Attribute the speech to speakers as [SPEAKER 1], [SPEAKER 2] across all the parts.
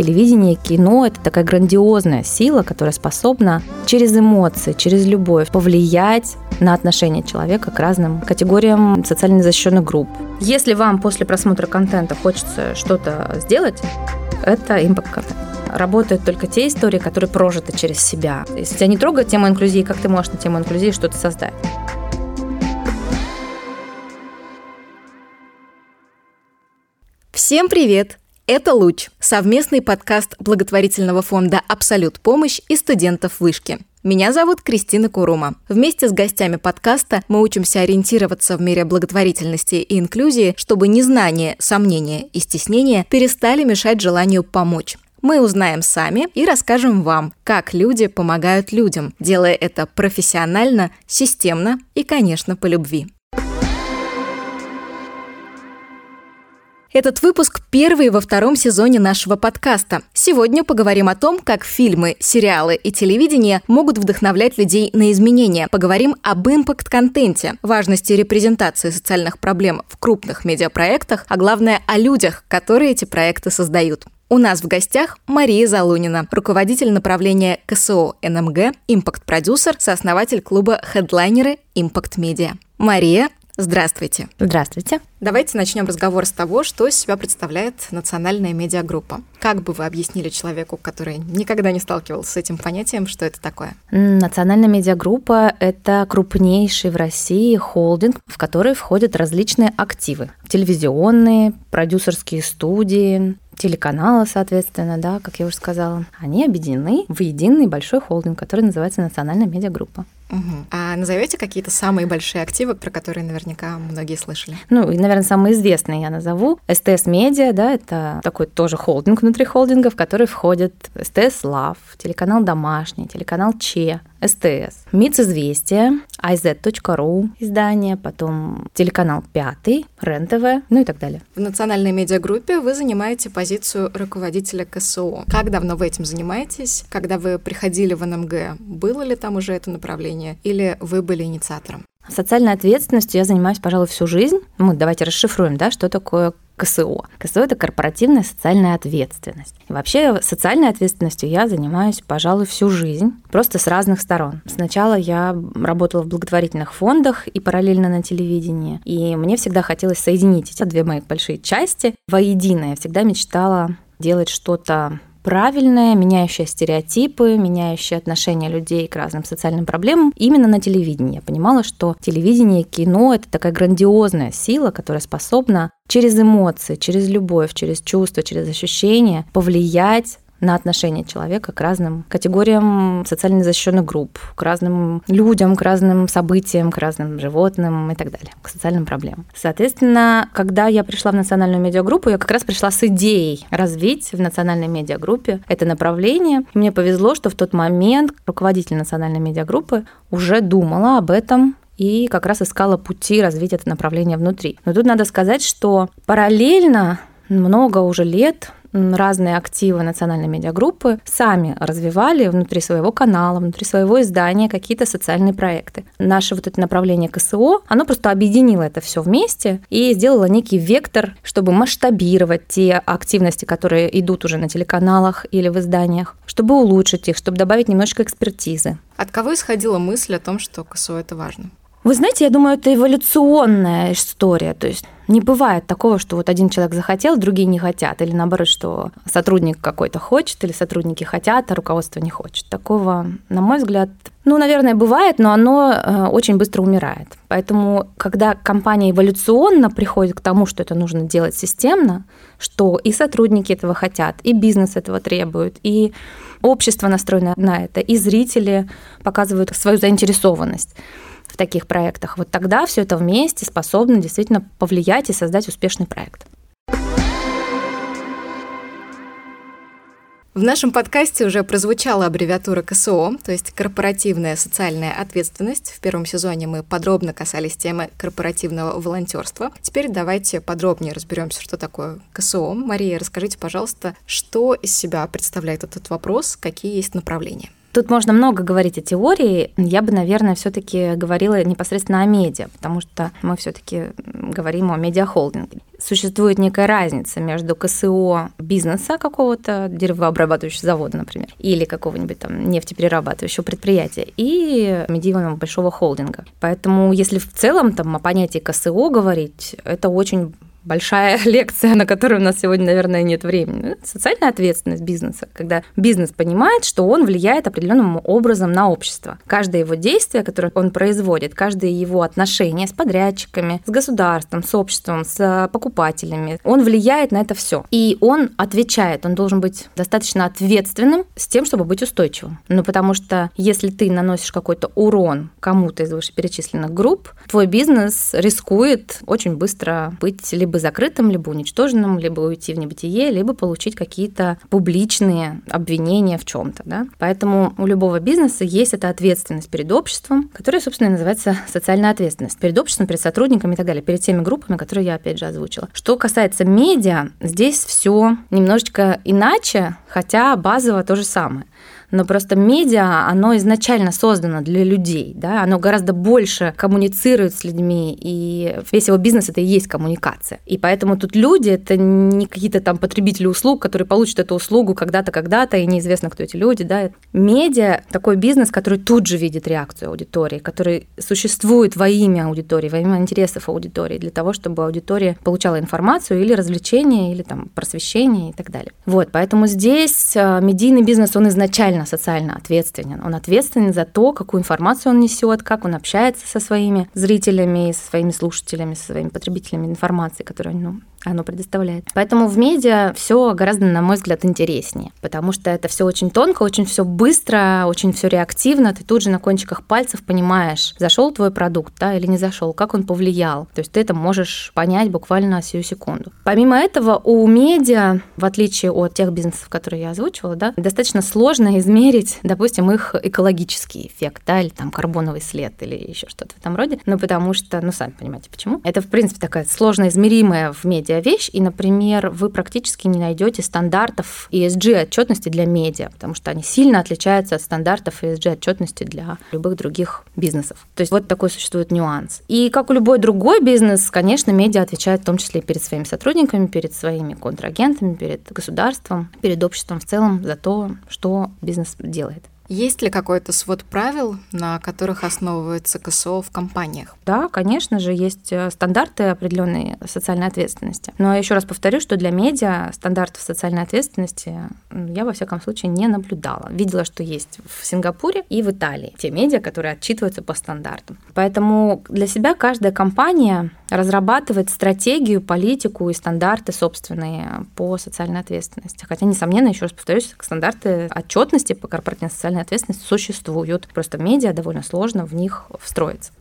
[SPEAKER 1] Телевидение, кино – это такая грандиозная сила, которая способна через эмоции, через любовь повлиять на отношение человека к разным категориям социально защищенных групп. Если вам после просмотра контента хочется что-то сделать, это импакт-контент работают только те истории, которые прожиты через себя. Если тебя не трогает тема инклюзии, как ты можешь на тему инклюзии что-то создать?
[SPEAKER 2] Всем привет! Это «Луч» – совместный подкаст благотворительного фонда «Абсолют помощь» и студентов вышки. Меня зовут Кристина Курума. Вместе с гостями подкаста мы учимся ориентироваться в мире благотворительности и инклюзии, чтобы незнание, сомнения и стеснение перестали мешать желанию помочь. Мы узнаем сами и расскажем вам, как люди помогают людям, делая это профессионально, системно и, конечно, по любви. Этот выпуск первый во втором сезоне нашего подкаста. Сегодня поговорим о том, как фильмы, сериалы и телевидение могут вдохновлять людей на изменения. Поговорим об импакт-контенте, важности репрезентации социальных проблем в крупных медиапроектах, а главное о людях, которые эти проекты создают. У нас в гостях Мария Залунина, руководитель направления КСО НМГ, импакт-продюсер, сооснователь клуба «Хедлайнеры Импакт Медиа». Мария, Здравствуйте.
[SPEAKER 1] Здравствуйте.
[SPEAKER 2] Давайте начнем разговор с того, что из себя представляет национальная медиагруппа. Как бы вы объяснили человеку, который никогда не сталкивался с этим понятием, что это такое?
[SPEAKER 1] Национальная медиагруппа – это крупнейший в России холдинг, в который входят различные активы. Телевизионные, продюсерские студии, телеканалы, соответственно, да, как я уже сказала, они объединены в единый большой холдинг, который называется Национальная медиагруппа.
[SPEAKER 2] Угу. А назовете какие-то самые большие активы, про которые наверняка многие слышали?
[SPEAKER 1] Ну, и, наверное, самые известные я назову. СТС Медиа, да, это такой тоже холдинг внутри холдинга, в который входит СТС Лав, телеканал Домашний, телеканал Че, СТС, МИЦ Известия, iz.ru издание, потом телеканал Пятый, РЕН-ТВ, ну и так далее.
[SPEAKER 2] В национальной медиагруппе вы занимаете позицию руководителя КСО. Как давно вы этим занимаетесь? Когда вы приходили в НМГ, было ли там уже это направление или вы были инициатором?
[SPEAKER 1] Социальной ответственностью я занимаюсь, пожалуй, всю жизнь. Мы давайте расшифруем, да, что такое КСО. КСО – это корпоративная социальная ответственность. И вообще социальной ответственностью я занимаюсь, пожалуй, всю жизнь, просто с разных сторон. Сначала я работала в благотворительных фондах и параллельно на телевидении, и мне всегда хотелось соединить эти две мои большие части воедино. Я всегда мечтала делать что-то правильное, меняющее стереотипы, меняющее отношение людей к разным социальным проблемам именно на телевидении. Я понимала, что телевидение, кино – это такая грандиозная сила, которая способна через эмоции, через любовь, через чувства, через ощущения повлиять на отношение человека к разным категориям социально защищенных групп, к разным людям, к разным событиям, к разным животным и так далее, к социальным проблемам. Соответственно, когда я пришла в национальную медиагруппу, я как раз пришла с идеей развить в национальной медиагруппе это направление. И мне повезло, что в тот момент руководитель национальной медиагруппы уже думала об этом и как раз искала пути развить это направление внутри. Но тут надо сказать, что параллельно много уже лет разные активы национальной медиагруппы сами развивали внутри своего канала, внутри своего издания какие-то социальные проекты. Наше вот это направление КСО, оно просто объединило это все вместе и сделало некий вектор, чтобы масштабировать те активности, которые идут уже на телеканалах или в изданиях, чтобы улучшить их, чтобы добавить немножко экспертизы.
[SPEAKER 2] От кого исходила мысль о том, что КСО это важно?
[SPEAKER 1] Вы знаете, я думаю, это эволюционная история. То есть не бывает такого, что вот один человек захотел, другие не хотят. Или наоборот, что сотрудник какой-то хочет, или сотрудники хотят, а руководство не хочет. Такого, на мой взгляд, ну, наверное, бывает, но оно э, очень быстро умирает. Поэтому, когда компания эволюционно приходит к тому, что это нужно делать системно, что и сотрудники этого хотят, и бизнес этого требует, и общество настроено на это, и зрители показывают свою заинтересованность, в таких проектах, вот тогда все это вместе способно действительно повлиять и создать успешный проект.
[SPEAKER 2] В нашем подкасте уже прозвучала аббревиатура КСО, то есть корпоративная социальная ответственность. В первом сезоне мы подробно касались темы корпоративного волонтерства. Теперь давайте подробнее разберемся, что такое КСО. Мария, расскажите, пожалуйста, что из себя представляет этот вопрос, какие есть направления.
[SPEAKER 1] Тут можно много говорить о теории. Я бы, наверное, все-таки говорила непосредственно о медиа, потому что мы все-таки говорим о медиахолдинге. существует некая разница между КСО бизнеса какого-то, деревообрабатывающего завода, например, или какого-нибудь там нефтеперерабатывающего предприятия, и медийного большого холдинга. Поэтому если в целом там о понятии КСО говорить, это очень большая лекция, на которую у нас сегодня, наверное, нет времени. Социальная ответственность бизнеса, когда бизнес понимает, что он влияет определенным образом на общество. Каждое его действие, которое он производит, каждое его отношение с подрядчиками, с государством, с обществом, с покупателями, он влияет на это все. И он отвечает, он должен быть достаточно ответственным с тем, чтобы быть устойчивым. Ну, потому что если ты наносишь какой-то урон кому-то из вышеперечисленных групп, твой бизнес рискует очень быстро быть либо закрытым, либо уничтоженным, либо уйти в небытие, либо получить какие-то публичные обвинения в чем-то. Да? Поэтому у любого бизнеса есть эта ответственность перед обществом, которая, собственно, и называется социальная ответственность. Перед обществом, перед сотрудниками и так далее, перед теми группами, которые я, опять же, озвучила. Что касается медиа, здесь все немножечко иначе, хотя базово то же самое но просто медиа, оно изначально создано для людей, да, оно гораздо больше коммуницирует с людьми, и весь его бизнес это и есть коммуникация. И поэтому тут люди это не какие-то там потребители услуг, которые получат эту услугу когда-то, когда-то, и неизвестно, кто эти люди, да. Медиа такой бизнес, который тут же видит реакцию аудитории, который существует во имя аудитории, во имя интересов аудитории, для того, чтобы аудитория получала информацию или развлечение, или там просвещение и так далее. Вот, поэтому здесь э, медийный бизнес, он изначально реально социально ответственен. Он ответственен за то, какую информацию он несет, как он общается со своими зрителями, со своими слушателями, со своими потребителями информации, которую ну, оно предоставляет. Поэтому в медиа все гораздо, на мой взгляд, интереснее, потому что это все очень тонко, очень все быстро, очень все реактивно. Ты тут же на кончиках пальцев понимаешь, зашел твой продукт, да, или не зашел, как он повлиял. То есть ты это можешь понять буквально сию секунду. Помимо этого, у медиа, в отличие от тех бизнесов, которые я озвучивала, да, достаточно сложно измерить, допустим, их экологический эффект, да, или там карбоновый след, или еще что-то в этом роде. Ну, потому что, ну, сами понимаете, почему. Это, в принципе, такая сложно измеримая в медиа медиавещь, и, например, вы практически не найдете стандартов ESG отчетности для медиа, потому что они сильно отличаются от стандартов ESG отчетности для любых других бизнесов. То есть вот такой существует нюанс. И как у любой другой бизнес, конечно, медиа отвечает в том числе перед своими сотрудниками, перед своими контрагентами, перед государством, перед обществом в целом за то, что бизнес делает.
[SPEAKER 2] Есть ли какой-то свод правил, на которых основывается КСО в компаниях?
[SPEAKER 1] Да, конечно же, есть э, стандарты определенной социальной ответственности. Но еще раз повторю, что для медиа стандартов социальной ответственности я, во всяком случае, не наблюдала. Видела, что есть в Сингапуре и в Италии те медиа, которые отчитываются по стандартам. Поэтому для себя каждая компания разрабатывает стратегию, политику и стандарты собственные по социальной ответственности. Хотя, несомненно, еще раз повторюсь, стандарты отчетности по корпоративной социальной ответственности существуют. Просто медиа довольно сложно в них встроиться.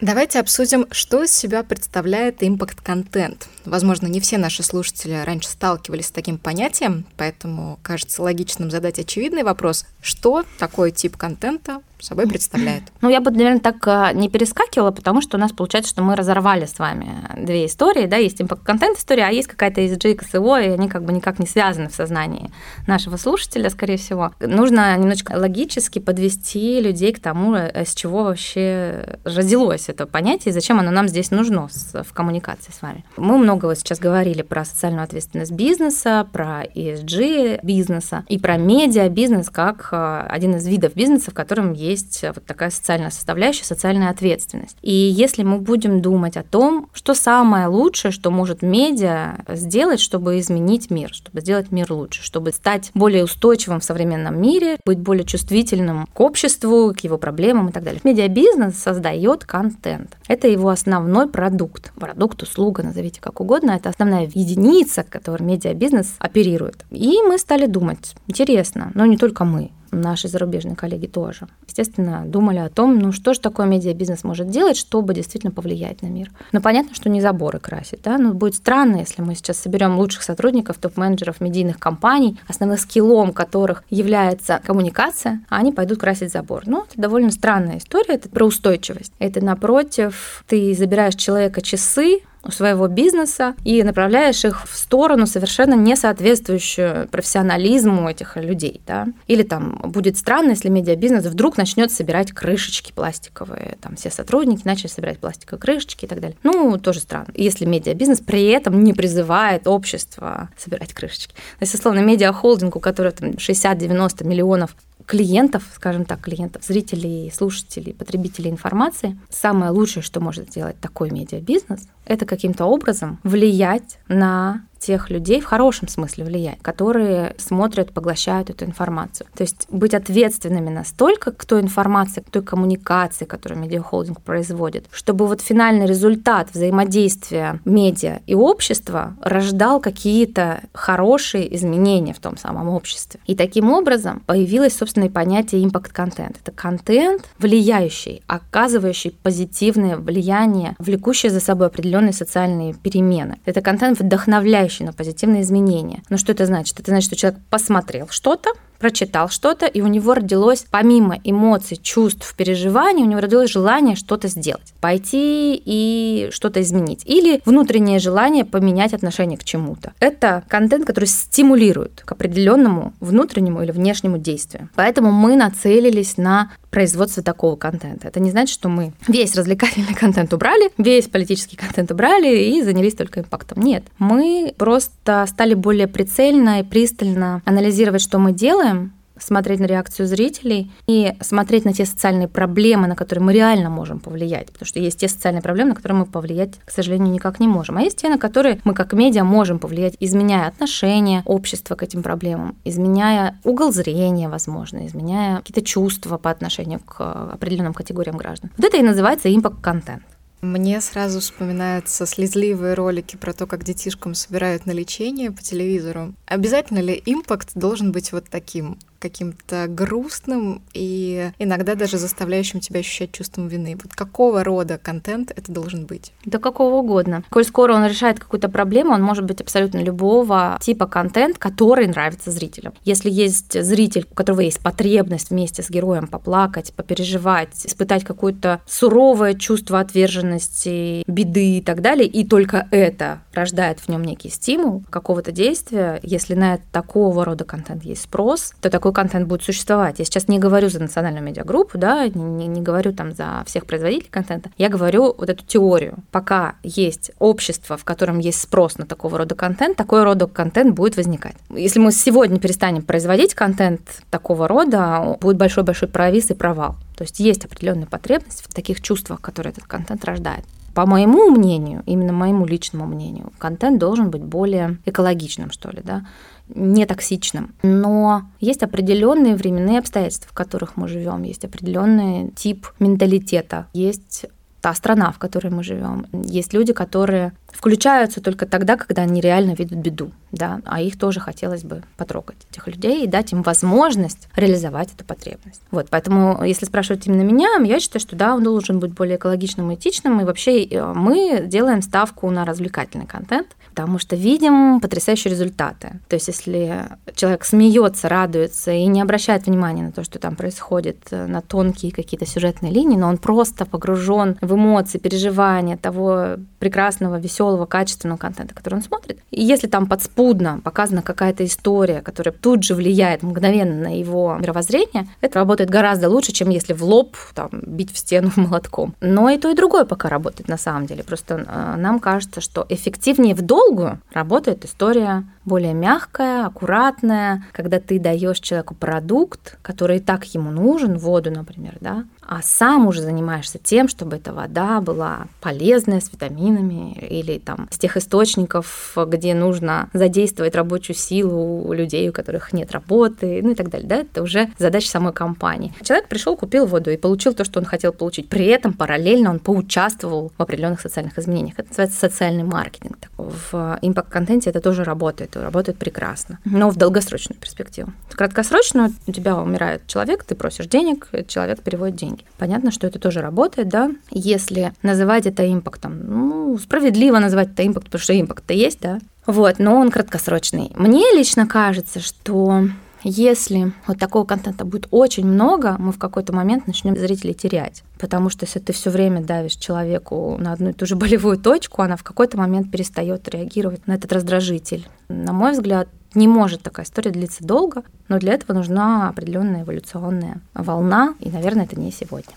[SPEAKER 2] Давайте обсудим, что из себя представляет импакт-контент. Возможно, не все наши слушатели раньше сталкивались с таким понятием, поэтому кажется логичным задать очевидный вопрос, что такое тип контента собой представляет.
[SPEAKER 1] Ну, я бы, наверное, так а, не перескакивала, потому что у нас получается, что мы разорвали с вами две истории, да, есть импакт-контент история, а есть какая-то ESG, КСО, и они как бы никак не связаны в сознании нашего слушателя, скорее всего. Нужно немножечко логически подвести людей к тому, э, с чего вообще родилось это понятие, и зачем оно нам здесь нужно в коммуникации с вами. Мы много вот сейчас говорили про социальную ответственность бизнеса, про ESG бизнеса и про медиа бизнес как а, один из видов бизнеса, в котором есть есть вот такая социальная составляющая, социальная ответственность. И если мы будем думать о том, что самое лучшее, что может медиа сделать, чтобы изменить мир, чтобы сделать мир лучше, чтобы стать более устойчивым в современном мире, быть более чувствительным к обществу, к его проблемам и так далее. Медиабизнес создает контент. Это его основной продукт. Продукт, услуга, назовите как угодно. Это основная единица, которой медиабизнес оперирует. И мы стали думать, интересно, но не только мы, наши зарубежные коллеги тоже. Естественно, думали о том, ну что же такое медиабизнес может делать, чтобы действительно повлиять на мир. Но понятно, что не заборы красить, да, но будет странно, если мы сейчас соберем лучших сотрудников, топ-менеджеров медийных компаний, основным скиллом которых является коммуникация, а они пойдут красить забор. Ну, это довольно странная история, это про устойчивость. Это напротив, ты забираешь человека часы, своего бизнеса и направляешь их в сторону совершенно не соответствующую профессионализму этих людей. Да? Или там будет странно, если медиабизнес вдруг начнет собирать крышечки пластиковые, там все сотрудники начали собирать пластиковые крышечки и так далее. Ну, тоже странно. Если медиабизнес при этом не призывает общество собирать крышечки. То есть, условно, медиахолдинг, у которого там 60-90 миллионов клиентов, скажем так, клиентов, зрителей, слушателей, потребителей информации, самое лучшее, что может сделать такой медиабизнес, это каким-то образом влиять на тех людей, в хорошем смысле влиять, которые смотрят, поглощают эту информацию. То есть быть ответственными настолько к той информации, к той коммуникации, которую медиахолдинг производит, чтобы вот финальный результат взаимодействия медиа и общества рождал какие-то хорошие изменения в том самом обществе. И таким образом появилось, собственно, и понятие импакт-контент. Это контент, влияющий, оказывающий позитивное влияние, влекущий за собой определенные социальные перемены. Это контент, вдохновляющий влияющий на позитивные изменения. Но что это значит? Это значит, что человек посмотрел что-то, прочитал что-то, и у него родилось, помимо эмоций, чувств, переживаний, у него родилось желание что-то сделать, пойти и что-то изменить. Или внутреннее желание поменять отношение к чему-то. Это контент, который стимулирует к определенному внутреннему или внешнему действию. Поэтому мы нацелились на производство такого контента. Это не значит, что мы весь развлекательный контент убрали, весь политический контент убрали и занялись только импактом. Нет, мы просто стали более прицельно и пристально анализировать, что мы делаем, смотреть на реакцию зрителей и смотреть на те социальные проблемы, на которые мы реально можем повлиять. Потому что есть те социальные проблемы, на которые мы повлиять, к сожалению, никак не можем. А есть те, на которые мы как медиа можем повлиять, изменяя отношение общества к этим проблемам, изменяя угол зрения, возможно, изменяя какие-то чувства по отношению к определенным категориям граждан. Вот это и называется импакт-контент.
[SPEAKER 2] Мне сразу вспоминаются слезливые ролики про то, как детишкам собирают на лечение по телевизору. Обязательно ли импакт должен быть вот таким? Каким-то грустным и иногда даже заставляющим тебя ощущать чувством вины. Вот какого рода контент это должен быть?
[SPEAKER 1] Да какого угодно. Коль скоро он решает какую-то проблему, он может быть абсолютно любого типа контент, который нравится зрителям. Если есть зритель, у которого есть потребность вместе с героем поплакать, попереживать, испытать какое-то суровое чувство отверженности, беды и так далее, и только это рождает в нем некий стимул какого-то действия, если на такого рода контент есть спрос, то такой контент будет существовать. Я сейчас не говорю за национальную медиагруппу, да, не, не говорю там за всех производителей контента. Я говорю вот эту теорию. Пока есть общество, в котором есть спрос на такого рода контент, такой рода контент будет возникать. Если мы сегодня перестанем производить контент такого рода, будет большой-большой провис и провал. То есть есть определенная потребность в таких чувствах, которые этот контент рождает. По моему мнению, именно моему личному мнению, контент должен быть более экологичным, что ли, да, не токсичным. Но есть определенные временные обстоятельства, в которых мы живем, есть определенный тип менталитета, есть та страна, в которой мы живем. Есть люди, которые включаются только тогда, когда они реально видят беду, да, а их тоже хотелось бы потрогать, этих людей, и дать им возможность реализовать эту потребность. Вот, поэтому, если спрашивать именно меня, я считаю, что да, он должен быть более экологичным и этичным, и вообще э, мы делаем ставку на развлекательный контент, потому что видим потрясающие результаты. То есть, если человек смеется, радуется и не обращает внимания на то, что там происходит, э, на тонкие какие-то сюжетные линии, но он просто погружен в эмоции, переживания того прекрасного, веселого, качественного контента, который он смотрит. И если там подспудно показана какая-то история, которая тут же влияет мгновенно на его мировоззрение, это работает гораздо лучше, чем если в лоб там, бить в стену молотком. Но и то, и другое пока работает на самом деле. Просто э, нам кажется, что эффективнее в долг долгую работает история более мягкая, аккуратная, когда ты даешь человеку продукт, который и так ему нужен, воду, например, да, а сам уже занимаешься тем, чтобы эта вода была полезная, с витаминами или там с тех источников, где нужно задействовать рабочую силу у людей, у которых нет работы, ну и так далее. Да? Это уже задача самой компании. Человек пришел, купил воду и получил то, что он хотел получить. При этом параллельно он поучаствовал в определенных социальных изменениях. Это называется социальный маркетинг. В импакт-контенте это тоже работает, и работает прекрасно, но в долгосрочную перспективу. В краткосрочную у тебя умирает человек, ты просишь денег, человек переводит деньги деньги. Понятно, что это тоже работает, да, если называть это импактом. Ну, справедливо называть это импакт, потому что импакт-то есть, да. Вот, но он краткосрочный. Мне лично кажется, что Если вот такого контента будет очень много, мы в какой-то момент начнем зрителей терять. Потому что если ты все время давишь человеку на одну и ту же болевую точку, она в какой-то момент перестает реагировать на этот раздражитель. На мой взгляд, не может такая история длиться долго, но для этого нужна определенная эволюционная волна, и, наверное, это не сегодня.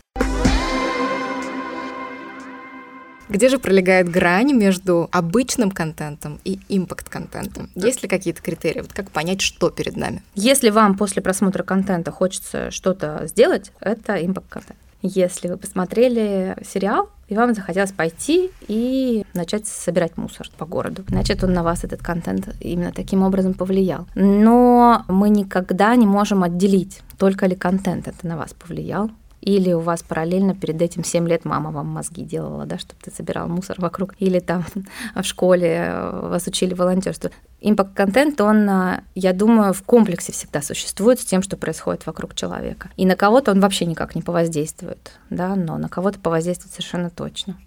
[SPEAKER 2] Где же пролегает грань между обычным контентом и импакт-контентом? Есть ли какие-то критерии? Вот как понять, что перед нами?
[SPEAKER 1] Если вам после просмотра контента хочется что-то сделать, это импакт-контент. Если вы посмотрели сериал, и вам захотелось пойти и начать собирать мусор по городу. Значит, он на вас, этот контент, именно таким образом повлиял. Но мы никогда не можем отделить, только ли контент это на вас повлиял, или у вас параллельно перед этим 7 лет мама вам мозги делала, да, чтобы ты собирал мусор вокруг, или там в школе э, вас учили волонтерству. Импакт-контент, он, э, я думаю, в комплексе всегда существует с тем, что происходит вокруг человека. И на кого-то он вообще никак не повоздействует, да, но на кого-то повоздействует совершенно точно.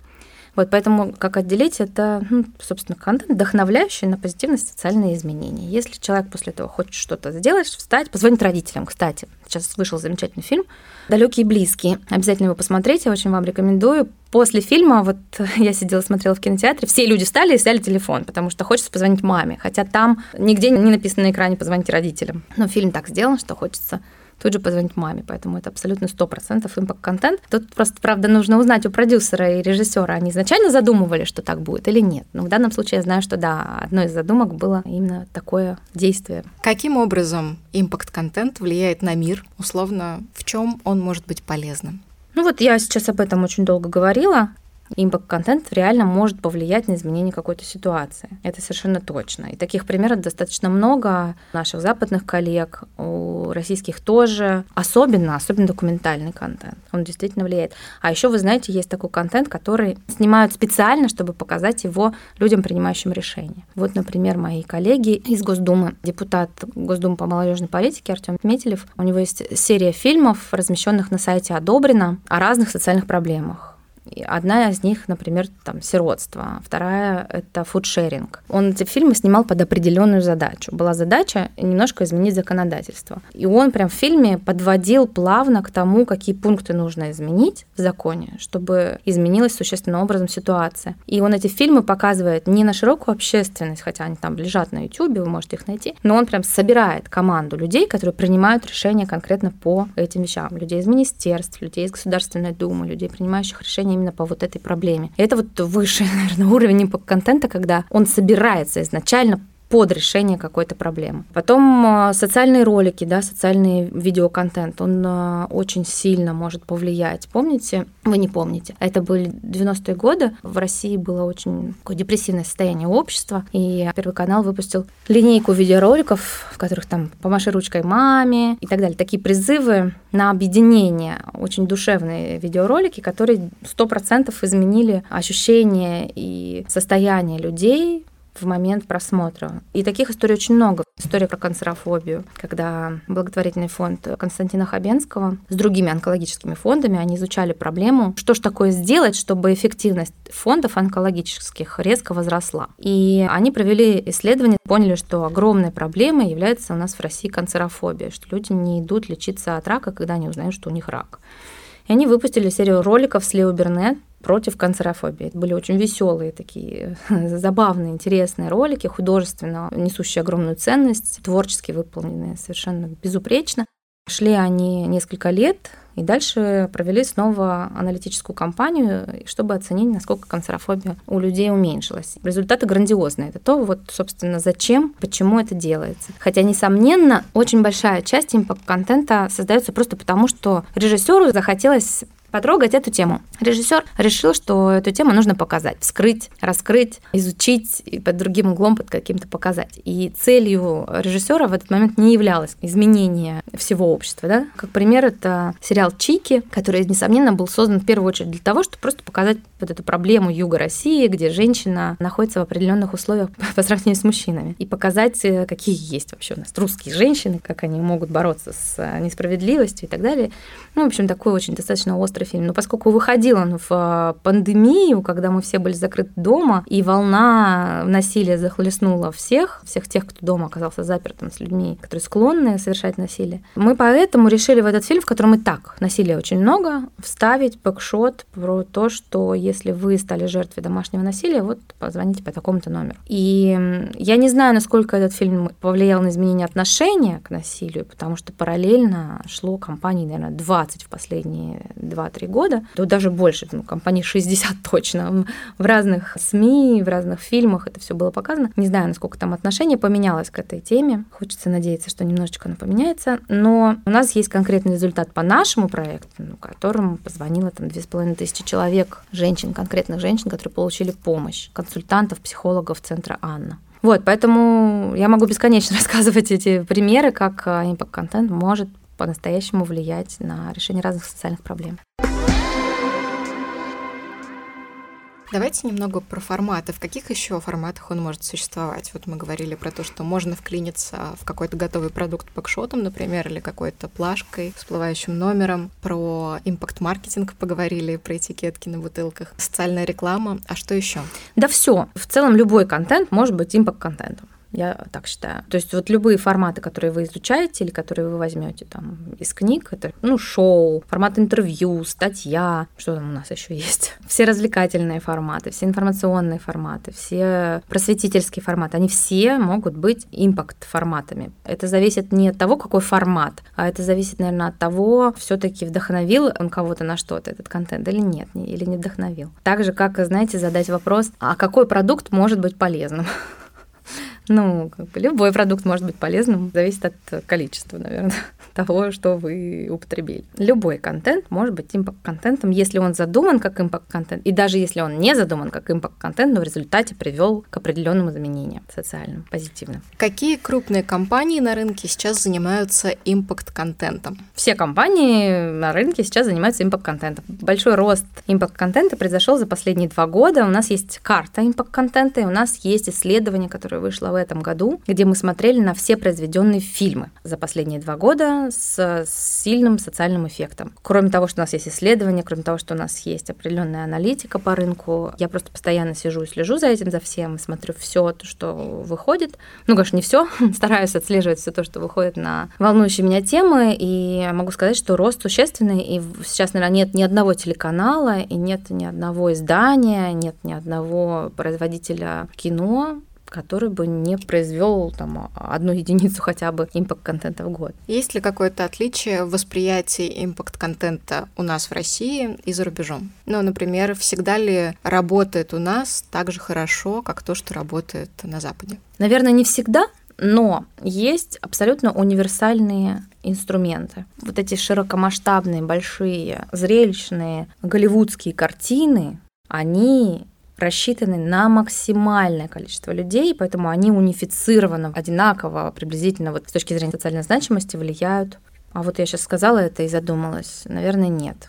[SPEAKER 1] Вот поэтому как отделить это, ну, собственно, контент, вдохновляющий на позитивные социальные изменения. Если человек после этого хочет что-то сделать, встать, позвонить родителям, кстати. Сейчас вышел замечательный фильм «Далекие и близкие». Обязательно его посмотрите, очень вам рекомендую. После фильма, вот я сидела, смотрела в кинотеатре, все люди встали и взяли телефон, потому что хочется позвонить маме. Хотя там нигде не написано на экране «позвоните родителям». Но фильм так сделан, что хочется тут же позвонить маме. Поэтому это абсолютно 100% импакт-контент. Тут просто, правда, нужно узнать у продюсера и режиссера, они изначально задумывали, что так будет или нет. Но в данном случае я знаю, что да, одной из задумок было именно такое действие.
[SPEAKER 2] Каким образом импакт-контент влияет на мир? Условно, в чем он может быть полезным?
[SPEAKER 1] Ну вот я сейчас об этом очень долго говорила. Импакт-контент реально может повлиять на изменение какой-то ситуации. Это совершенно точно. И таких примеров достаточно много у наших западных коллег, у российских тоже. Особенно, особенно документальный контент. Он действительно влияет. А еще, вы знаете, есть такой контент, который снимают специально, чтобы показать его людям, принимающим решения. Вот, например, мои коллеги из Госдумы, депутат Госдумы по молодежной политике Артем Метелев, у него есть серия фильмов, размещенных на сайте «Одобрено» о разных социальных проблемах Одна из них, например, там сиротство, вторая это фудшеринг. Он эти фильмы снимал под определенную задачу. Была задача немножко изменить законодательство. И он прям в фильме подводил плавно к тому, какие пункты нужно изменить в законе, чтобы изменилась существенным образом ситуация. И он эти фильмы показывает не на широкую общественность, хотя они там лежат на YouTube, вы можете их найти, но он прям собирает команду людей, которые принимают решения конкретно по этим вещам. Людей из министерств, людей из Государственной Думы, людей, принимающих решения именно по вот этой проблеме. Это вот высший, наверное, уровень контента, когда он собирается изначально под решение какой-то проблемы. Потом а, социальные ролики, да, социальный видеоконтент, он а, очень сильно может повлиять. Помните? Вы не помните. Это были 90-е годы. В России было очень депрессивное состояние общества, и Первый канал выпустил линейку видеороликов, в которых там «Помаши ручкой маме» и так далее. Такие призывы на объединение. Очень душевные видеоролики, которые 100% изменили ощущение и состояние людей, в момент просмотра. И таких историй очень много. История про канцерофобию, когда благотворительный фонд Константина Хабенского с другими онкологическими фондами, они изучали проблему, что же такое сделать, чтобы эффективность фондов онкологических резко возросла. И они провели исследование, поняли, что огромной проблемой является у нас в России канцерофобия, что люди не идут лечиться от рака, когда они узнают, что у них рак. И они выпустили серию роликов с Лео Бернет против канцерофобии. Это были очень веселые такие, забавные, интересные ролики, художественно несущие огромную ценность, творчески выполненные совершенно безупречно. Шли они несколько лет, и дальше провели снова аналитическую кампанию, чтобы оценить, насколько канцерофобия у людей уменьшилась. Результаты грандиозные. Это то, вот, собственно, зачем, почему это делается. Хотя, несомненно, очень большая часть импакт-контента создается просто потому, что режиссеру захотелось потрогать эту тему. Режиссер решил, что эту тему нужно показать, вскрыть, раскрыть, изучить и под другим углом, под каким-то показать. И целью режиссера в этот момент не являлось изменение всего общества. Да? Как пример, это сериал «Чики», который, несомненно, был создан в первую очередь для того, чтобы просто показать вот эту проблему Юга России, где женщина находится в определенных условиях по сравнению с мужчинами. И показать, э, какие есть вообще у нас русские женщины, как они могут бороться с э, несправедливостью и так далее. Ну, в общем, такой очень достаточно острый просмотра фильма. Но поскольку выходил он в э, пандемию, когда мы все были закрыты дома, и волна насилия захлестнула всех, всех тех, кто дома оказался запертым с людьми, которые склонны совершать насилие, мы поэтому решили в этот фильм, в котором и так насилия очень много, вставить бэкшот про то, что если вы стали жертвой домашнего насилия, вот позвоните по такому-то номеру. И я не знаю, насколько этот фильм повлиял на изменение отношения к насилию, потому что параллельно шло компаний, наверное, 20 в последние 2-3 года, то даже больше, ну, компаний 60 точно. В разных СМИ, в разных фильмах это все было показано. Не знаю, насколько там отношение поменялось к этой теме. Хочется надеяться, что немножечко оно поменяется. Но у нас есть конкретный результат по нашему проекту, ну, которому позвонило там 2500 человек, женщин, конкретных женщин, которые получили помощь, консультантов, психологов Центра Анна. Вот, поэтому я могу бесконечно рассказывать эти примеры, как импакт-контент может по-настоящему влиять на решение разных социальных проблем.
[SPEAKER 2] Давайте немного про форматы. В каких еще форматах он может существовать? Вот мы говорили про то, что можно вклиниться в какой-то готовый продукт пакшотом, например, или какой-то плашкой, всплывающим номером. Про импакт-маркетинг поговорили, про этикетки на бутылках. Социальная реклама. А что еще?
[SPEAKER 1] Да все. В целом любой контент может быть импакт-контентом. Я так считаю. То есть вот любые форматы, которые вы изучаете или которые вы возьмете там из книг, это ну шоу, формат интервью, статья, что там у нас еще есть, все развлекательные форматы, все информационные форматы, все просветительские форматы, они все могут быть импакт форматами. Это зависит не от того, какой формат, а это зависит, наверное, от того, все-таки вдохновил он кого-то на что-то этот контент или нет, или не вдохновил. Так же, как, знаете, задать вопрос, а какой продукт может быть полезным? Ну, как бы любой продукт может быть полезным, зависит от количества, наверное, того, что вы употребили. Любой контент может быть импакт-контентом, если он задуман как импакт-контент, и даже если он не задуман как импакт-контент, но в результате привел к определенным изменениям социальным, позитивным.
[SPEAKER 2] Какие крупные компании на рынке сейчас занимаются импакт-контентом?
[SPEAKER 1] Все компании на рынке сейчас занимаются импакт-контентом. Большой рост импакт-контента произошел за последние два года. У нас есть карта импакт-контента, и у нас есть исследование, которое вышло в этом году, где мы смотрели на все произведенные фильмы за последние два года с сильным социальным эффектом. Кроме того, что у нас есть исследования, кроме того, что у нас есть определенная аналитика по рынку, я просто постоянно сижу и слежу за этим, за всем, смотрю все то, что выходит. Ну, конечно, не все, стараюсь отслеживать все то, что выходит на волнующие меня темы, и могу сказать, что рост существенный, и сейчас, наверное, нет ни одного телеканала, и нет ни одного издания, нет ни одного производителя кино, который бы не произвел там одну единицу хотя бы импакт-контента в год.
[SPEAKER 2] Есть ли какое-то отличие в восприятии импакт-контента у нас в России и за рубежом? Ну, например, всегда ли работает у нас так же хорошо, как то, что работает на Западе?
[SPEAKER 1] Наверное, не всегда, но есть абсолютно универсальные инструменты. Вот эти широкомасштабные, большие, зрелищные голливудские картины, они рассчитаны на максимальное количество людей, поэтому они унифицированно, одинаково, приблизительно вот с точки зрения социальной значимости влияют. А вот я сейчас сказала это и задумалась. Наверное, нет.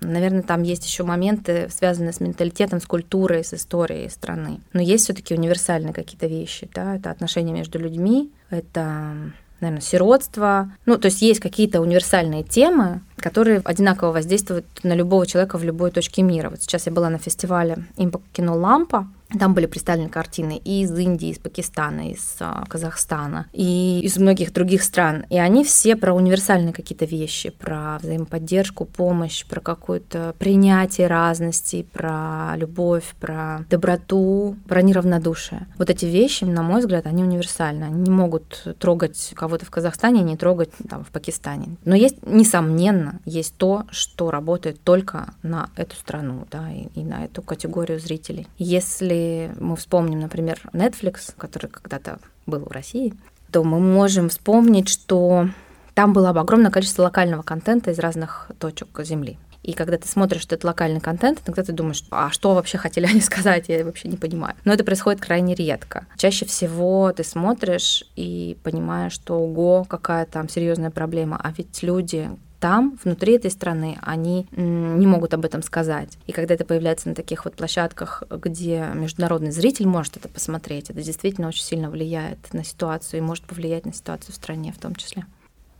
[SPEAKER 1] Наверное, там есть еще моменты, связанные с менталитетом, с культурой, с историей страны. Но есть все-таки универсальные какие-то вещи, да, это отношения между людьми, это наверное, сиротство. Ну, то есть есть какие-то универсальные темы, которые одинаково воздействуют на любого человека в любой точке мира. Вот сейчас я была на фестивале Импакт кино Лампа, там были представлены картины и из Индии, из Пакистана, из а, Казахстана, и из многих других стран. И они все про универсальные какие-то вещи, про взаимоподдержку, помощь, про какое-то принятие разностей, про любовь, про доброту, про неравнодушие. Вот эти вещи, на мой взгляд, они универсальны. Они не могут трогать кого-то в Казахстане, не трогать там, в Пакистане. Но есть, несомненно, есть то, что работает только на эту страну да, и, и на эту категорию зрителей. Если если мы вспомним, например, Netflix, который когда-то был в России, то мы можем вспомнить, что там было огромное количество локального контента из разных точек Земли. И когда ты смотришь этот локальный контент, иногда ты думаешь, а что вообще хотели они сказать, я вообще не понимаю. Но это происходит крайне редко. Чаще всего ты смотришь и понимаешь, что ого, какая там серьезная проблема, а ведь люди, там, внутри этой страны, они не могут об этом сказать. И когда это появляется на таких вот площадках, где международный зритель может это посмотреть, это действительно очень сильно влияет на ситуацию и может повлиять на ситуацию в стране в том числе.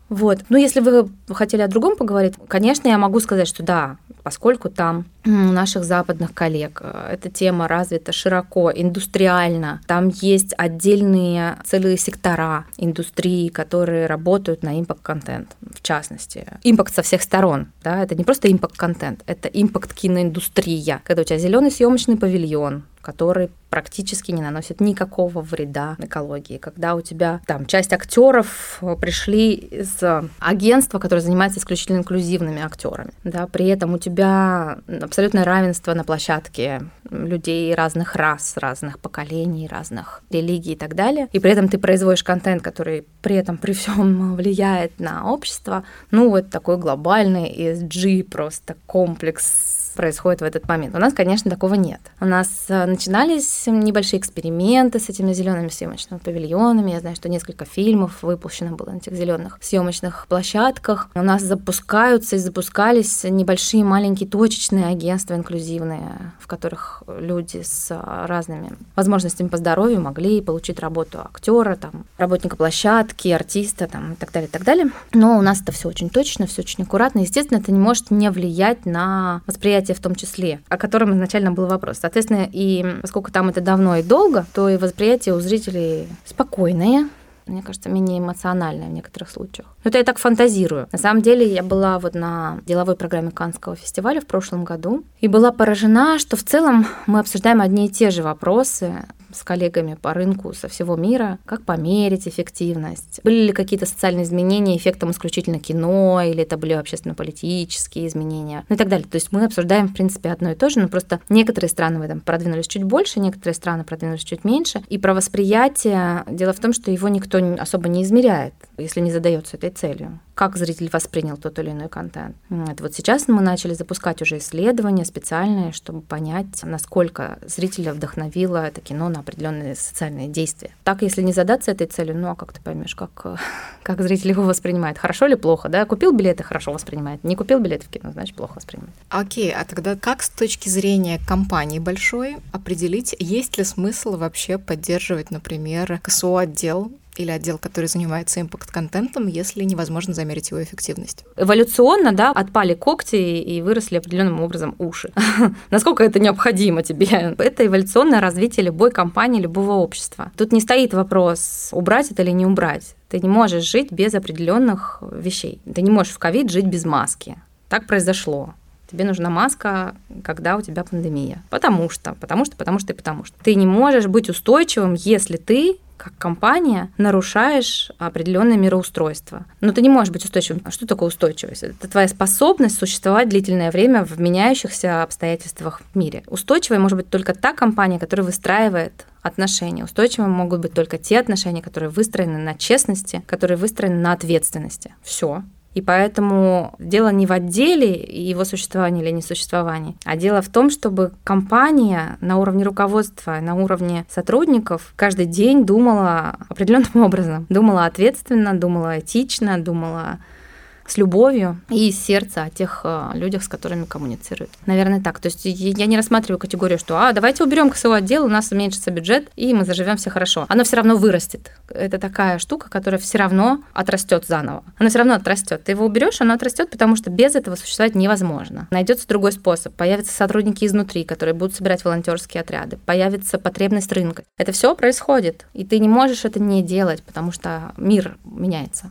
[SPEAKER 1] Вот. Ну, если вы хотели о другом поговорить, конечно, я могу сказать, что да, поскольку там у наших западных коллег э, эта тема развита широко, индустриально. Там есть отдельные целые сектора индустрии, которые работают на импакт-контент, в частности. Импакт со всех сторон. Да? Это не просто импакт-контент, это импакт-киноиндустрия. Когда у тебя зеленый съемочный павильон, который практически не наносит никакого вреда экологии. Когда у тебя там часть актеров э, пришли из агентства, которое занимается исключительно инклюзивными актерами, да, при этом у тебя абсолютное равенство на площадке людей разных рас, разных поколений, разных религий и так далее, и при этом ты производишь контент, который при этом при всем влияет на общество, ну вот такой глобальный ESG просто комплекс происходит в этот момент. У нас, конечно, такого нет. У нас э, начинались небольшие эксперименты с этими зелеными съемочными павильонами. Я знаю, что несколько фильмов выпущено было на этих зеленых съемочных площадках. У нас запускаются и запускались небольшие маленькие точечные агентства инклюзивные, в которых люди с разными возможностями по здоровью могли получить работу актера, там, работника площадки, артиста там, и так далее, и так далее. Но у нас это все очень точно, все очень аккуратно. Естественно, это не может не влиять на восприятие восприятие в том числе, о котором изначально был вопрос. Соответственно, и поскольку там это давно и долго, то и восприятие у зрителей спокойное, мне кажется, менее эмоциональное в некоторых случаях. Но это я так фантазирую. На самом деле я была вот на деловой программе Канского фестиваля в прошлом году и была поражена, что в целом мы обсуждаем одни и те же вопросы с коллегами по рынку со всего мира, как померить эффективность. Были ли какие-то социальные изменения эффектом исключительно кино, или это были общественно-политические изменения, ну и так далее. То есть мы обсуждаем, в принципе, одно и то же, но просто некоторые страны в этом продвинулись чуть больше, некоторые страны продвинулись чуть меньше. И про восприятие, дело в том, что его никто особо не измеряет, если не задается этой целью как зритель воспринял тот или иной контент. Это вот сейчас мы начали запускать уже исследования специальные, чтобы понять, насколько зрителя вдохновило это кино на определенные социальные действия. Так, если не задаться этой целью, ну а как ты поймешь, как, как зритель его воспринимает? Хорошо или плохо? Да? Купил билеты, хорошо воспринимает. Не купил билеты в кино, значит, плохо воспринимает.
[SPEAKER 2] Окей, а тогда как с точки зрения компании большой определить, есть ли смысл вообще поддерживать, например, КСО-отдел или отдел, который занимается импакт-контентом, если невозможно замерить его эффективность.
[SPEAKER 1] Эволюционно, да, отпали когти и выросли определенным образом уши. Насколько это необходимо тебе? Это эволюционное развитие любой компании, любого общества. Тут не стоит вопрос, убрать это или не убрать. Ты не можешь жить без определенных вещей. Ты не можешь в ковид жить без маски. Так произошло. Тебе нужна маска, когда у тебя пандемия. Потому что, потому что, потому что и потому что. Ты не можешь быть устойчивым, если ты как компания нарушаешь определенное мироустройство. Но ты не можешь быть устойчивым. А что такое устойчивость? Это твоя способность существовать длительное время в меняющихся обстоятельствах в мире. Устойчивой может быть только та компания, которая выстраивает отношения. Устойчивыми могут быть только те отношения, которые выстроены на честности, которые выстроены на ответственности. Все. И поэтому дело не в отделе его существования или несуществования, а дело в том, чтобы компания на уровне руководства, на уровне сотрудников каждый день думала определенным образом. Думала ответственно, думала этично, думала с любовью и из сердца о тех э, людях, с которыми коммуницирует. Наверное, так. То есть я не рассматриваю категорию, что а, давайте уберем КСО отдел, у нас уменьшится бюджет, и мы заживем все хорошо. Оно все равно вырастет. Это такая штука, которая все равно отрастет заново. Оно все равно отрастет. Ты его уберешь, оно отрастет, потому что без этого существовать невозможно. Найдется другой способ. Появятся сотрудники изнутри, которые будут собирать волонтерские отряды. Появится потребность рынка. Это все происходит. И ты не можешь это не делать, потому что мир меняется.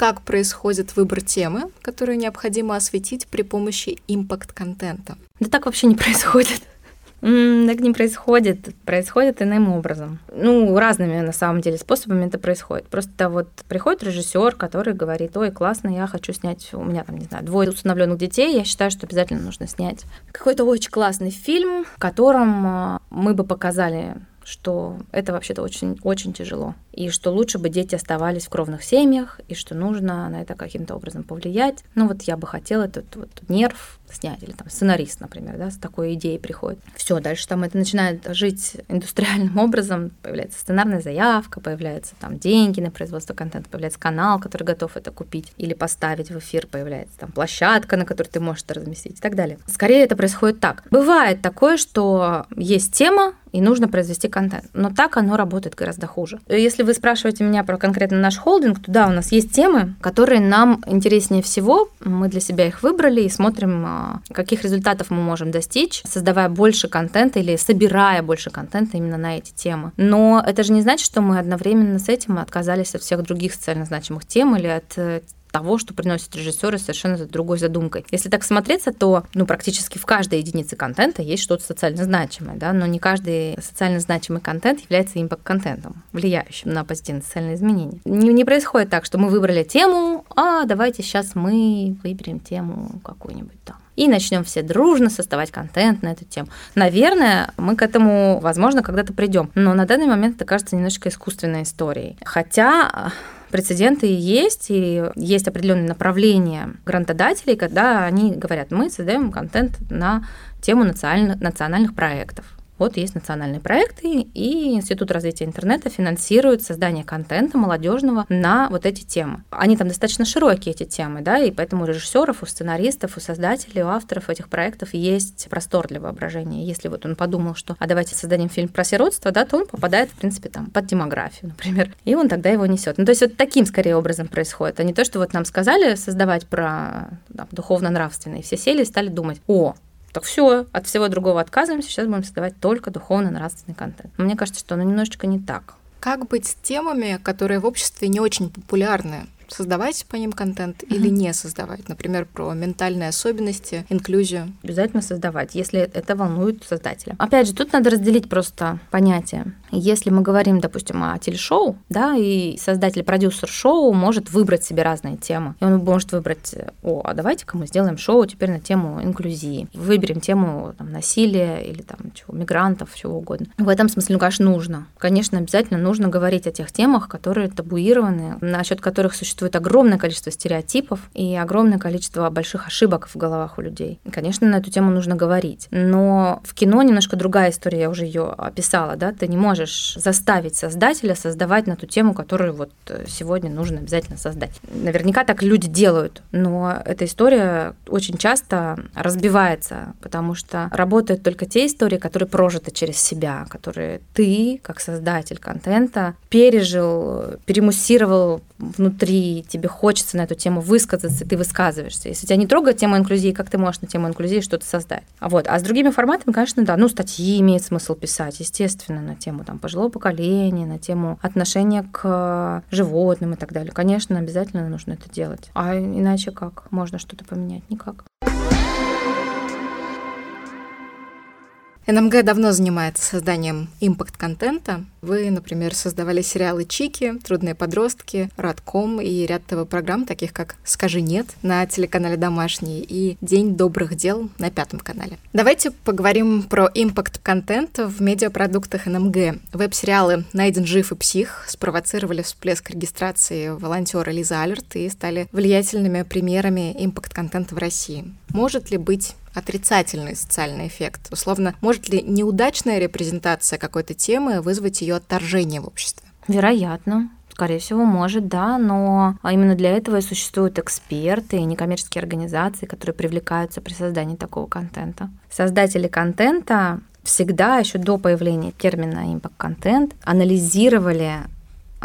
[SPEAKER 2] Как происходит выбор темы, которую необходимо осветить при помощи импакт-контента?
[SPEAKER 1] Да так вообще не происходит. Так не происходит. Происходит иным образом. Ну, разными на самом деле способами это происходит. Просто вот приходит режиссер, который говорит, ой, классно, я хочу снять, у меня там, не знаю, двое установленных детей, я считаю, что обязательно нужно снять какой-то очень классный фильм, в котором а, мы бы показали что это вообще-то очень-очень тяжело, и что лучше бы дети оставались в кровных семьях, и что нужно на это каким-то образом повлиять. Ну вот я бы хотела этот вот нерв снять, или там сценарист, например, да, с такой идеей приходит. Все, дальше там это начинает жить индустриальным образом, появляется сценарная заявка, появляются там деньги на производство контента, появляется канал, который готов это купить или поставить в эфир, появляется там площадка, на которой ты можешь это разместить и так далее. Скорее это происходит так. Бывает такое, что есть тема, и нужно произвести контент. Но так оно работает гораздо хуже. Если вы спрашиваете меня про конкретно наш холдинг, то да, у нас есть темы, которые нам интереснее всего. Мы для себя их выбрали и смотрим, а, каких результатов мы можем достичь, создавая больше контента или собирая больше контента именно на эти темы. Но это же не значит, что мы одновременно с этим отказались от всех других социально значимых тем или от э, того, что приносят режиссеры совершенно другой задумкой. Если так смотреться, то ну, практически в каждой единице контента есть что-то социально значимое, да, но не каждый социально значимый контент является импакт-контентом, влияющим на позитивные социальные изменения. Не, не происходит так, что мы выбрали тему, а давайте сейчас мы выберем тему какую-нибудь там и начнем все дружно создавать контент на эту тему. Наверное, мы к этому, возможно, когда-то придем. Но на данный момент это кажется немножко искусственной историей. Хотя прецеденты есть, и есть определенные направления грантодателей, когда они говорят, мы создаем контент на тему национальных, национальных проектов. Вот есть национальные проекты, и Институт развития интернета финансирует создание контента молодежного на вот эти темы. Они там достаточно широкие, эти темы, да, и поэтому у режиссеров, у сценаристов, у создателей, у авторов этих проектов есть простор для воображения. Если вот он подумал, что а давайте создадим фильм про сиротство, да, то он попадает, в принципе, там под демографию, например, и он тогда его несет. Ну, то есть вот таким скорее образом происходит, а не то, что вот нам сказали создавать про духовно-нравственные. Все сели и стали думать, о, так все, от всего другого отказываемся, сейчас будем создавать только духовно-нравственный контент. Мне кажется, что оно немножечко не так.
[SPEAKER 2] Как быть с темами, которые в обществе не очень популярны? Создавать по ним контент mm-hmm. или не создавать? Например, про ментальные особенности, инклюзию.
[SPEAKER 1] Обязательно создавать, если это волнует создателя. Опять же, тут надо разделить просто понятия. Если мы говорим, допустим, о телешоу, да, и создатель, продюсер шоу может выбрать себе разные темы. И он может выбрать, о, а давайте-ка мы сделаем шоу теперь на тему инклюзии. Выберем тему там, насилия или там чего, мигрантов, чего угодно. В этом смысле, ну, конечно, нужно. Конечно, обязательно нужно говорить о тех темах, которые табуированы, насчет которых существует существует огромное количество стереотипов и огромное количество больших ошибок в головах у людей. И, конечно, на эту тему нужно говорить. Но в кино немножко другая история, я уже ее описала, да, ты не можешь заставить создателя создавать на ту тему, которую вот э, сегодня нужно обязательно создать. Наверняка так люди делают, но эта история очень часто разбивается, потому что работают только те истории, которые прожиты через себя, которые ты, как создатель контента, пережил, перемуссировал внутри тебе хочется на эту тему высказаться, ты высказываешься. Если тебя не трогает тема инклюзии, как ты можешь на тему инклюзии что-то создать? А вот, а с другими форматами, конечно, да, ну, статьи имеет смысл писать, естественно, на тему там пожилого поколения, на тему отношения к животным и так далее. Конечно, обязательно нужно это делать. А иначе как? Можно что-то поменять? Никак.
[SPEAKER 2] НМГ давно занимается созданием импакт-контента. Вы, например, создавали сериалы «Чики», «Трудные подростки», «Радком» и ряд ТВ-программ, таких как «Скажи нет» на телеканале «Домашний» и «День добрых дел» на Пятом канале. Давайте поговорим про импакт-контент в медиапродуктах НМГ. Веб-сериалы «Найден жив и псих» спровоцировали всплеск регистрации волонтера Лиза Алерт и стали влиятельными примерами импакт-контента в России. Может ли быть отрицательный социальный эффект? Условно, может ли неудачная репрезентация какой-то темы вызвать ее отторжение в обществе?
[SPEAKER 1] Вероятно. Скорее всего, может, да, но именно для этого и существуют эксперты и некоммерческие организации, которые привлекаются при создании такого контента. Создатели контента всегда еще до появления термина импакт-контент анализировали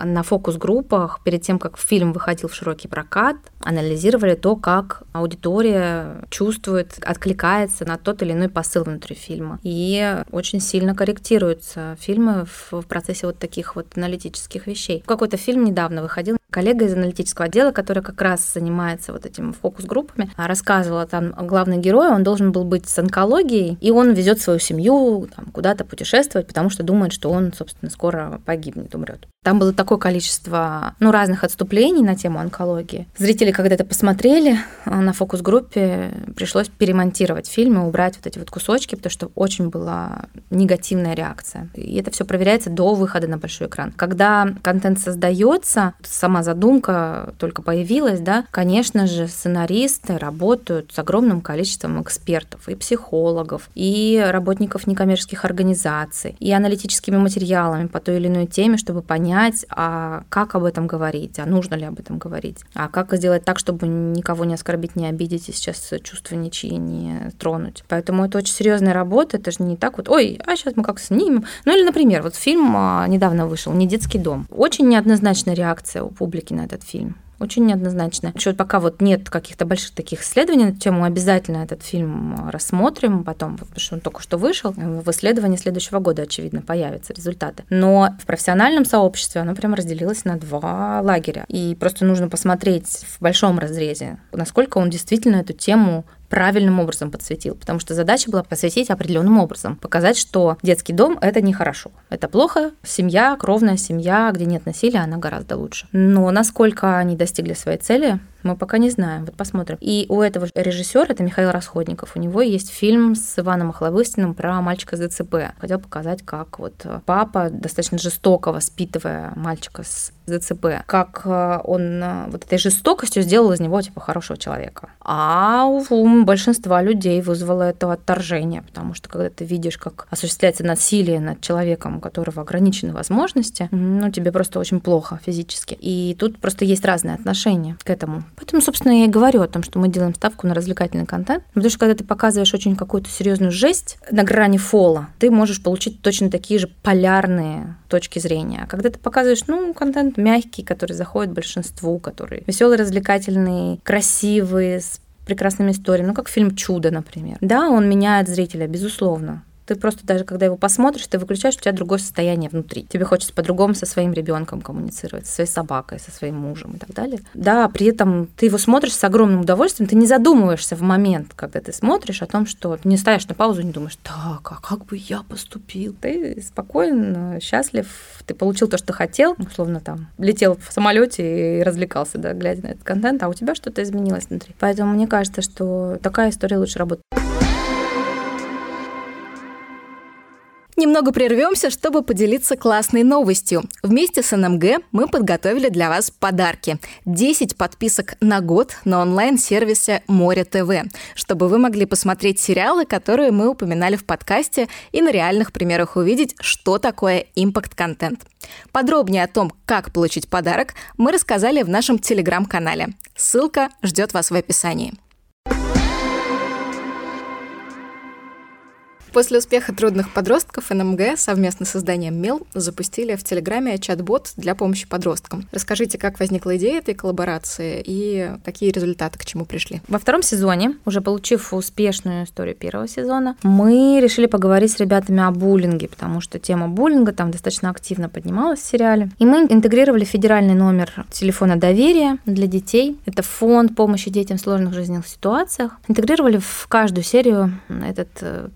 [SPEAKER 1] на фокус-группах, перед тем, как фильм выходил в широкий прокат, анализировали то, как аудитория чувствует, откликается на тот или иной посыл внутри фильма. И очень сильно корректируются фильмы в процессе вот таких вот аналитических вещей. Какой-то фильм недавно выходил, коллега из аналитического отдела, который как раз занимается вот этим фокус-группами, рассказывала там главный герой, он должен был быть с онкологией, и он везет свою семью там, куда-то путешествовать, потому что думает, что он, собственно, скоро погибнет, умрет. Там было такое количество ну, разных отступлений на тему онкологии. Зрители, когда это посмотрели э, на фокус-группе, пришлось перемонтировать фильм и убрать вот эти вот кусочки, потому что очень была негативная реакция. И это все проверяется до выхода на большой экран. Когда контент создается, сама задумка только появилась, да, конечно же, сценаристы работают с огромным количеством экспертов и психологов, и работников некоммерческих организаций, и аналитическими материалами по той или иной теме, чтобы понять, а как об этом говорить, а нужно ли об этом говорить, а как сделать так, чтобы никого не оскорбить, не обидеть и сейчас чувства ничьи не тронуть. Поэтому это очень серьезная работа, это же не так вот, ой, а сейчас мы как снимем. Ну или, например, вот фильм а, недавно вышел «Не детский дом». Очень неоднозначная реакция у публики на этот фильм. Очень неоднозначно. Еще пока вот нет каких-то больших таких исследований на эту тему, обязательно этот фильм рассмотрим потом, потому что он только что вышел. В исследовании следующего года, очевидно, появятся результаты. Но в профессиональном сообществе оно прям разделилось на два лагеря. И просто нужно посмотреть в большом разрезе, насколько он действительно эту тему правильным образом подсветил, потому что задача была посвятить определенным образом, показать, что детский дом это нехорошо, это плохо, семья, кровная семья, где нет насилия, она гораздо лучше. Но насколько они достигли своей цели, мы пока не знаем. Вот посмотрим. И у этого режиссера, это Михаил Расходников, у него есть фильм с Иваном Охлобыстиным про мальчика с ДЦП. Хотел показать, как вот папа достаточно жестоко воспитывая мальчика с ДЦП, как э, он э, вот этой жестокостью сделал из него типа хорошего человека. А у большинства людей вызвало это отторжение, потому что когда ты видишь, как осуществляется насилие над человеком, у которого ограничены возможности, ну, тебе просто очень плохо физически. И тут просто есть разные отношения к этому. Поэтому, собственно, я и говорю о том, что мы делаем ставку на развлекательный контент. Потому что когда ты показываешь очень какую-то серьезную жесть на грани фола, ты можешь получить точно такие же полярные точки зрения. А когда ты показываешь, ну, контент мягкий, который заходит большинству, который веселый, развлекательный, красивый, с прекрасными историями, ну, как фильм «Чудо», например. Да, он меняет зрителя, безусловно. Ты просто даже когда его посмотришь, ты выключаешь, у тебя другое состояние внутри. Тебе хочется по-другому со своим ребенком коммуницировать, со своей собакой, со своим мужем и так далее. Да, при этом ты его смотришь с огромным удовольствием, ты не задумываешься в момент, когда ты смотришь о том, что ты не ставишь на паузу, не думаешь, так, а как бы я поступил? Ты спокоен, счастлив, ты получил то, что хотел, условно там, летел в самолете и развлекался, да, глядя на этот контент, а у тебя что-то изменилось внутри. Поэтому мне кажется, что такая история лучше работает.
[SPEAKER 2] Немного прервемся, чтобы поделиться классной новостью. Вместе с НМГ мы подготовили для вас подарки. 10 подписок на год на онлайн-сервисе Море ТВ, чтобы вы могли посмотреть сериалы, которые мы упоминали в подкасте, и на реальных примерах увидеть, что такое импакт-контент. Подробнее о том, как получить подарок, мы рассказали в нашем телеграм-канале. Ссылка ждет вас в описании. После успеха трудных подростков НМГ совместно с созданием МЕЛ запустили в Телеграме чат-бот для помощи подросткам. Расскажите, как возникла идея этой коллаборации и какие результаты к чему пришли?
[SPEAKER 1] Во втором сезоне, уже получив успешную историю первого сезона, мы решили поговорить с ребятами о буллинге, потому что тема буллинга там достаточно активно поднималась в сериале. И мы интегрировали федеральный номер телефона доверия для детей. Это фонд помощи детям в сложных жизненных ситуациях. Интегрировали в каждую серию этот э,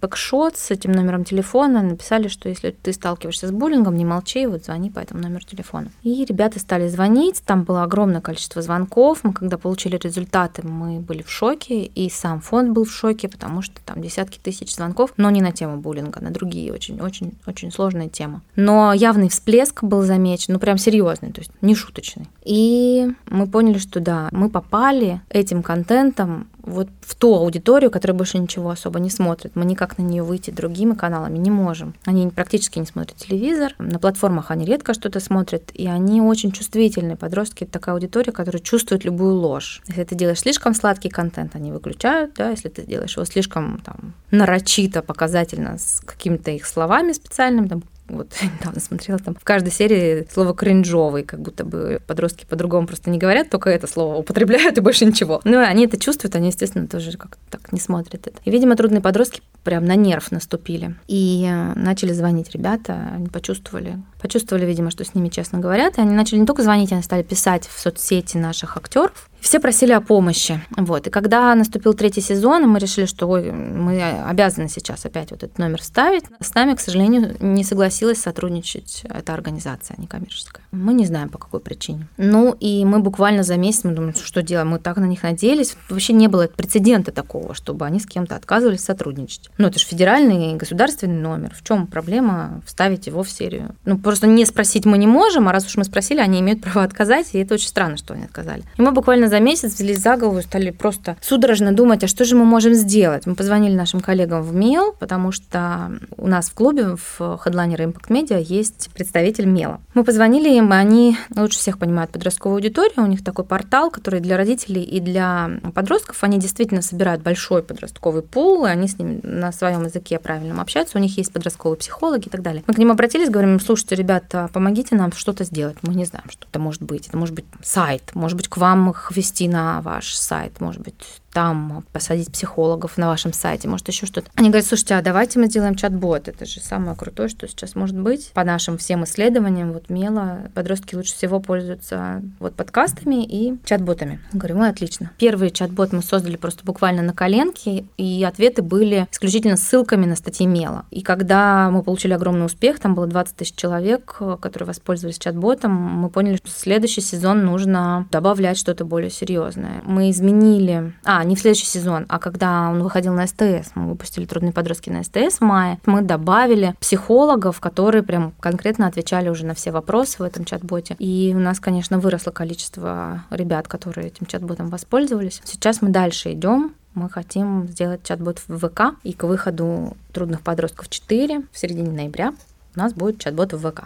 [SPEAKER 1] код с этим номером телефона, написали, что если ты сталкиваешься с буллингом, не молчи, вот звони по этому номеру телефона. И ребята стали звонить, там было огромное количество звонков, мы когда получили результаты, мы были в шоке, и сам фонд был в шоке, потому что там десятки тысяч звонков, но не на тему буллинга, на другие очень-очень-очень сложные темы. Но явный всплеск был замечен, ну прям серьезный, то есть не шуточный. И мы поняли, что да, мы попали этим контентом вот в ту аудиторию, которая больше ничего особо не смотрит. Мы никак на нее выйти другими каналами не можем. Они практически не смотрят телевизор, на платформах они редко что-то смотрят, и они очень чувствительные. Подростки — это такая аудитория, которая чувствует любую ложь. Если ты делаешь слишком сладкий контент, они выключают, да, если ты делаешь его слишком там, нарочито, показательно, с какими-то их словами специальными, там, вот недавно смотрела там в каждой серии слово кринжовый, как будто бы подростки по-другому просто не говорят, только это слово употребляют и больше ничего. Ну, они это чувствуют, они, естественно, тоже как-то так не смотрят это. И, видимо, трудные подростки прям на нерв наступили. И э, начали звонить ребята, они почувствовали, почувствовали, видимо, что с ними честно говорят, и они начали не только звонить, они стали писать в соцсети наших актеров Все просили о помощи. Вот. И когда наступил третий сезон, мы решили, что ой, мы обязаны сейчас опять вот этот номер вставить. С нами, к сожалению, не согласилась сотрудничать эта организация некоммерческая. Мы не знаем, по какой причине. Ну, и мы буквально за месяц, мы думаем, что делаем, мы так на них надеялись. Вообще не было прецедента такого, чтобы они с кем-то отказывались сотрудничать. Ну, это же федеральный государственный номер. В чем проблема вставить его в серию? Ну, просто не спросить мы не можем, а раз уж мы спросили, они имеют право отказать, и это очень странно, что они отказали. И мы буквально за месяц взялись за голову и стали просто судорожно думать, а что же мы можем сделать. Мы позвонили нашим коллегам в МЕЛ, потому что у нас в клубе, в Headliner Impact Media, есть представитель МЕЛа. Мы позвонили они лучше всех понимают подростковую аудиторию. У них такой портал, который для родителей и для подростков, они действительно собирают большой подростковый пул, и они с ними на своем языке правильно общаются. У них есть подростковые психологи и так далее. Мы к ним обратились, говорим, слушайте, ребята, помогите нам что-то сделать. Мы не знаем, что это может быть. Это может быть сайт, может быть, к вам их вести на ваш сайт, может быть, там посадить психологов на вашем сайте, может, еще что-то. Они говорят, слушайте, а давайте мы сделаем чат-бот. Это же самое крутое, что сейчас может быть. По нашим всем исследованиям, вот Мела, подростки лучше всего пользуются вот подкастами и чат-ботами. Говорю, ну, отлично. Первый чат-бот мы создали просто буквально на коленке, и ответы были исключительно ссылками на статьи Мела. И когда мы получили огромный успех, там было 20 тысяч человек, которые воспользовались чат-ботом, мы поняли, что следующий сезон нужно добавлять что-то более серьезное. Мы изменили... А, не в следующий сезон, а когда он выходил на СТС, мы выпустили «Трудные подростки» на СТС в мае, мы добавили психологов, которые прям конкретно отвечали уже на все вопросы в этом чат-боте. И у нас, конечно, выросло количество ребят, которые этим чат-ботом воспользовались. Сейчас мы дальше идем, мы хотим сделать чат-бот в ВК, и к выходу «Трудных подростков 4» в середине ноября у нас будет чат-бот в ВК.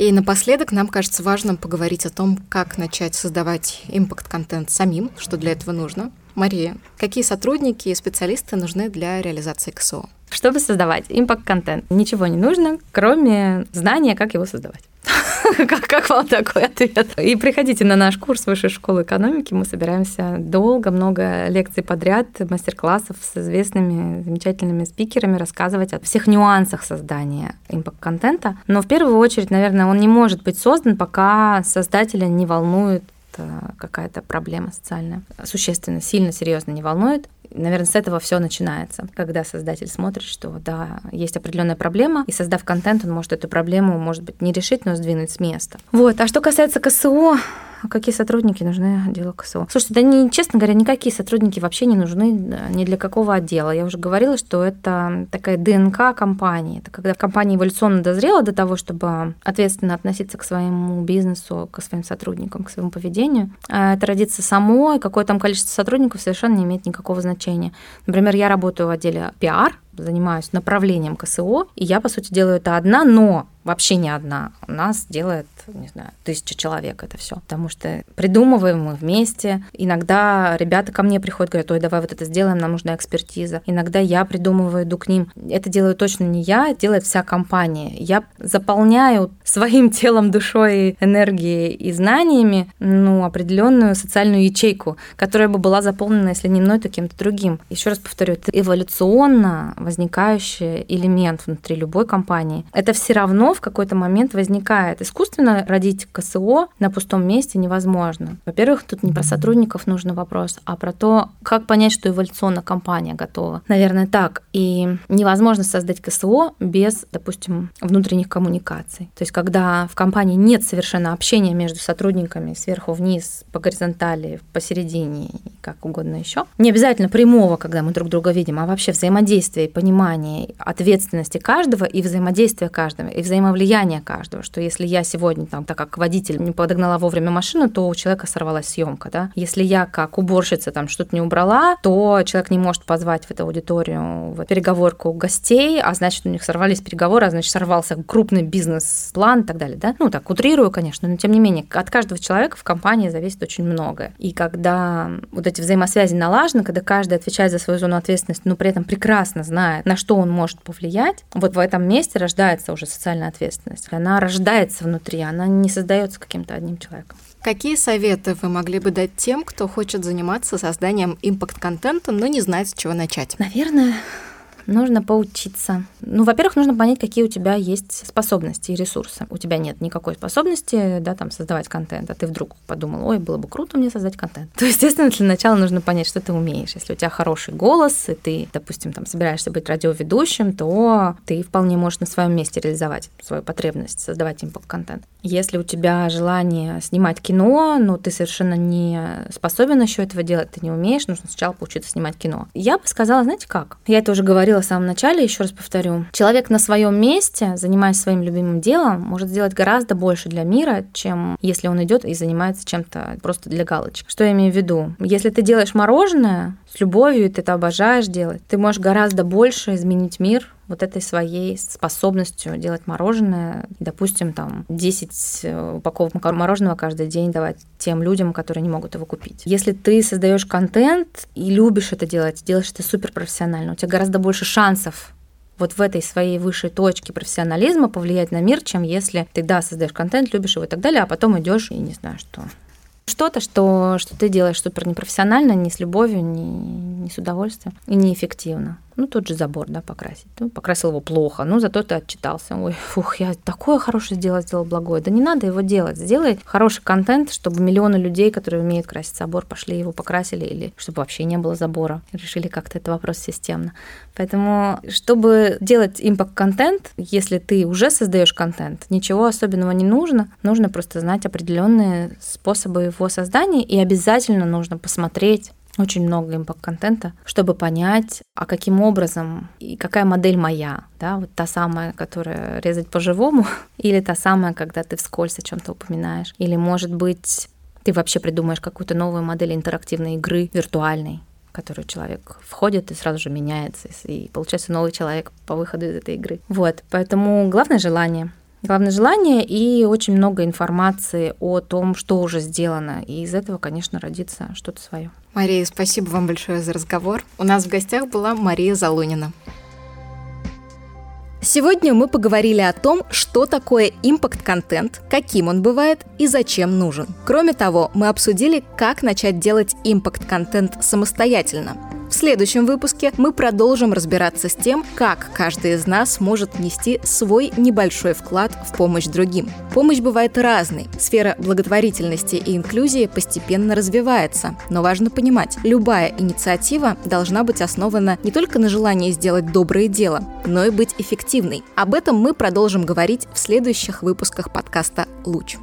[SPEAKER 2] И напоследок нам кажется важным поговорить о том, как начать создавать импакт-контент самим, что для этого нужно. Мария, какие сотрудники и специалисты нужны для реализации КСО?
[SPEAKER 1] Чтобы создавать импакт-контент, ничего не нужно, кроме знания, как его создавать. Как, как вам такой ответ? И приходите на наш курс Высшей школы экономики. Мы собираемся долго, много лекций подряд, мастер-классов с известными, замечательными спикерами рассказывать о всех нюансах создания импакт-контента. Но в первую очередь, наверное, он не может быть создан, пока создателя не волнует э, какая-то проблема социальная. Существенно, сильно, серьезно не волнует. Наверное, с этого все начинается, когда создатель смотрит, что да, есть определенная проблема, и создав контент, он может эту проблему, может быть, не решить, но сдвинуть с места. Вот. А что касается КСО, какие сотрудники нужны отделу КСО? Слушайте, да не, честно говоря, никакие сотрудники вообще не нужны ни для какого отдела. Я уже говорила, что это такая ДНК компании. Это когда компания эволюционно дозрела до того, чтобы ответственно относиться к своему бизнесу, к своим сотрудникам, к своему поведению. А это родится само, и какое там количество сотрудников совершенно не имеет никакого значения. Например, я работаю в отделе пиар, занимаюсь направлением КСО, и я, по сути, делаю это одна, но вообще не одна. У нас делает, не знаю, тысяча человек это все. Потому что придумываем мы вместе. Иногда ребята ко мне приходят, говорят, ой, давай вот это сделаем, нам нужна экспертиза. Иногда я придумываю, иду к ним. Это делаю точно не я, делает вся компания. Я заполняю своим телом, душой, энергией и знаниями ну, определенную социальную ячейку, которая бы была заполнена, если не мной, то кем-то другим. Еще раз повторю, это эволюционно возникающий элемент внутри любой компании. Это все равно в какой-то момент возникает. Искусственно родить КСО на пустом месте невозможно. Во-первых, тут не про сотрудников нужно вопрос, а про то, как понять, что эволюционно компания готова. Наверное, так. И невозможно создать КСО без, допустим, внутренних коммуникаций. То есть, когда в компании нет совершенно общения между сотрудниками сверху вниз, по горизонтали, посередине, как угодно еще. Не обязательно прямого, когда мы друг друга видим, а вообще взаимодействие и понимание ответственности каждого и взаимодействия каждого, и взаимовлияния каждого, что если я сегодня, там, так как водитель не подогнала вовремя машину, то у человека сорвалась съемка, да. Если я как уборщица там что-то не убрала, то человек не может позвать в эту аудиторию в переговорку гостей, а значит, у них сорвались переговоры, а значит, сорвался крупный бизнес-план и так далее, да. Ну, так, утрирую, конечно, но тем не менее, от каждого человека в компании зависит очень многое. И когда вот эти взаимосвязи налажены, когда каждый отвечает за свою зону ответственности, но при этом прекрасно знает, на что он может повлиять, вот в этом месте рождается уже социальная ответственность. Она рождается внутри, она не создается каким-то одним человеком.
[SPEAKER 2] Какие советы вы могли бы дать тем, кто хочет заниматься созданием импакт-контента, но не знает, с чего начать?
[SPEAKER 1] Наверное, Нужно поучиться. Ну, во-первых, нужно понять, какие у тебя есть способности и ресурсы. У тебя нет никакой способности, да, там, создавать контент, а ты вдруг подумал, ой, было бы круто мне создать контент. То, естественно, для начала нужно понять, что ты умеешь. Если у тебя хороший голос, и ты, допустим, там, собираешься быть радиоведущим, то ты вполне можешь на своем месте реализовать свою потребность, создавать импакт-контент. Если у тебя желание снимать кино, но ты совершенно не способен еще этого делать, ты не умеешь, нужно сначала поучиться снимать кино. Я бы сказала, знаете как? Я это уже говорила в самом начале, еще раз повторю. Человек на своем месте, занимаясь своим любимым делом, может сделать гораздо больше для мира, чем если он идет и занимается чем-то просто для галочки. Что я имею в виду? Если ты делаешь мороженое с любовью, ты это обожаешь делать, ты можешь гораздо больше изменить мир вот этой своей способностью делать мороженое, допустим, там 10 э, упаковок мороженого каждый день давать тем людям, которые не могут его купить. Если ты создаешь контент и любишь это делать, делаешь это супер профессионально, у тебя гораздо больше шансов вот в этой своей высшей точке профессионализма повлиять на мир, чем если ты, да, создаешь контент, любишь его и так далее, а потом идешь и не знаю что. Что-то, что, что ты делаешь супер непрофессионально, не с любовью, не, не с удовольствием и неэффективно. Ну, тот же забор, да, покрасить. Ну, покрасил его плохо, ну, зато ты отчитался. Ой, фух, я такое хорошее дело сделал благое. Да не надо его делать. Сделай хороший контент, чтобы миллионы людей, которые умеют красить забор, пошли его покрасили, или чтобы вообще не было забора. Решили как-то этот вопрос системно. Поэтому, чтобы делать импакт-контент, если ты уже создаешь контент, ничего особенного не нужно. Нужно просто знать определенные способы его создания, и обязательно нужно посмотреть очень много импакт-контента, чтобы понять, а каким образом и какая модель моя, да, вот та самая, которая резать по-живому, или та самая, когда ты вскользь о чем-то упоминаешь, или, может быть, ты вообще придумаешь какую-то новую модель интерактивной игры виртуальной, в которую человек входит и сразу же меняется, и получается новый человек по выходу из этой игры. Вот, поэтому главное желание — Главное желание и очень много информации о том, что уже сделано. И из этого, конечно, родится что-то свое.
[SPEAKER 2] Мария, спасибо вам большое за разговор. У нас в гостях была Мария Залунина. Сегодня мы поговорили о том, что такое импакт-контент, каким он бывает и зачем нужен. Кроме того, мы обсудили, как начать делать импакт-контент самостоятельно. В следующем выпуске мы продолжим разбираться с тем, как каждый из нас может внести свой небольшой вклад в помощь другим. Помощь бывает разной. Сфера благотворительности и инклюзии постепенно развивается, но важно понимать, любая инициатива должна быть основана не только на желании сделать доброе дело, но и быть эффективной. Об этом мы продолжим говорить в следующих выпусках подкаста «Луч».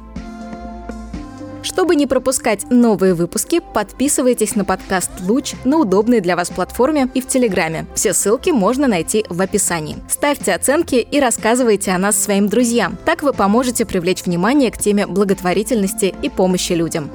[SPEAKER 2] Чтобы не пропускать новые выпуски, подписывайтесь на подкаст «Луч» на удобной для вас платформе и в Телеграме. Все ссылки можно найти в описании. Ставьте оценки и рассказывайте о нас своим друзьям. Так вы поможете привлечь внимание к теме благотворительности и помощи людям.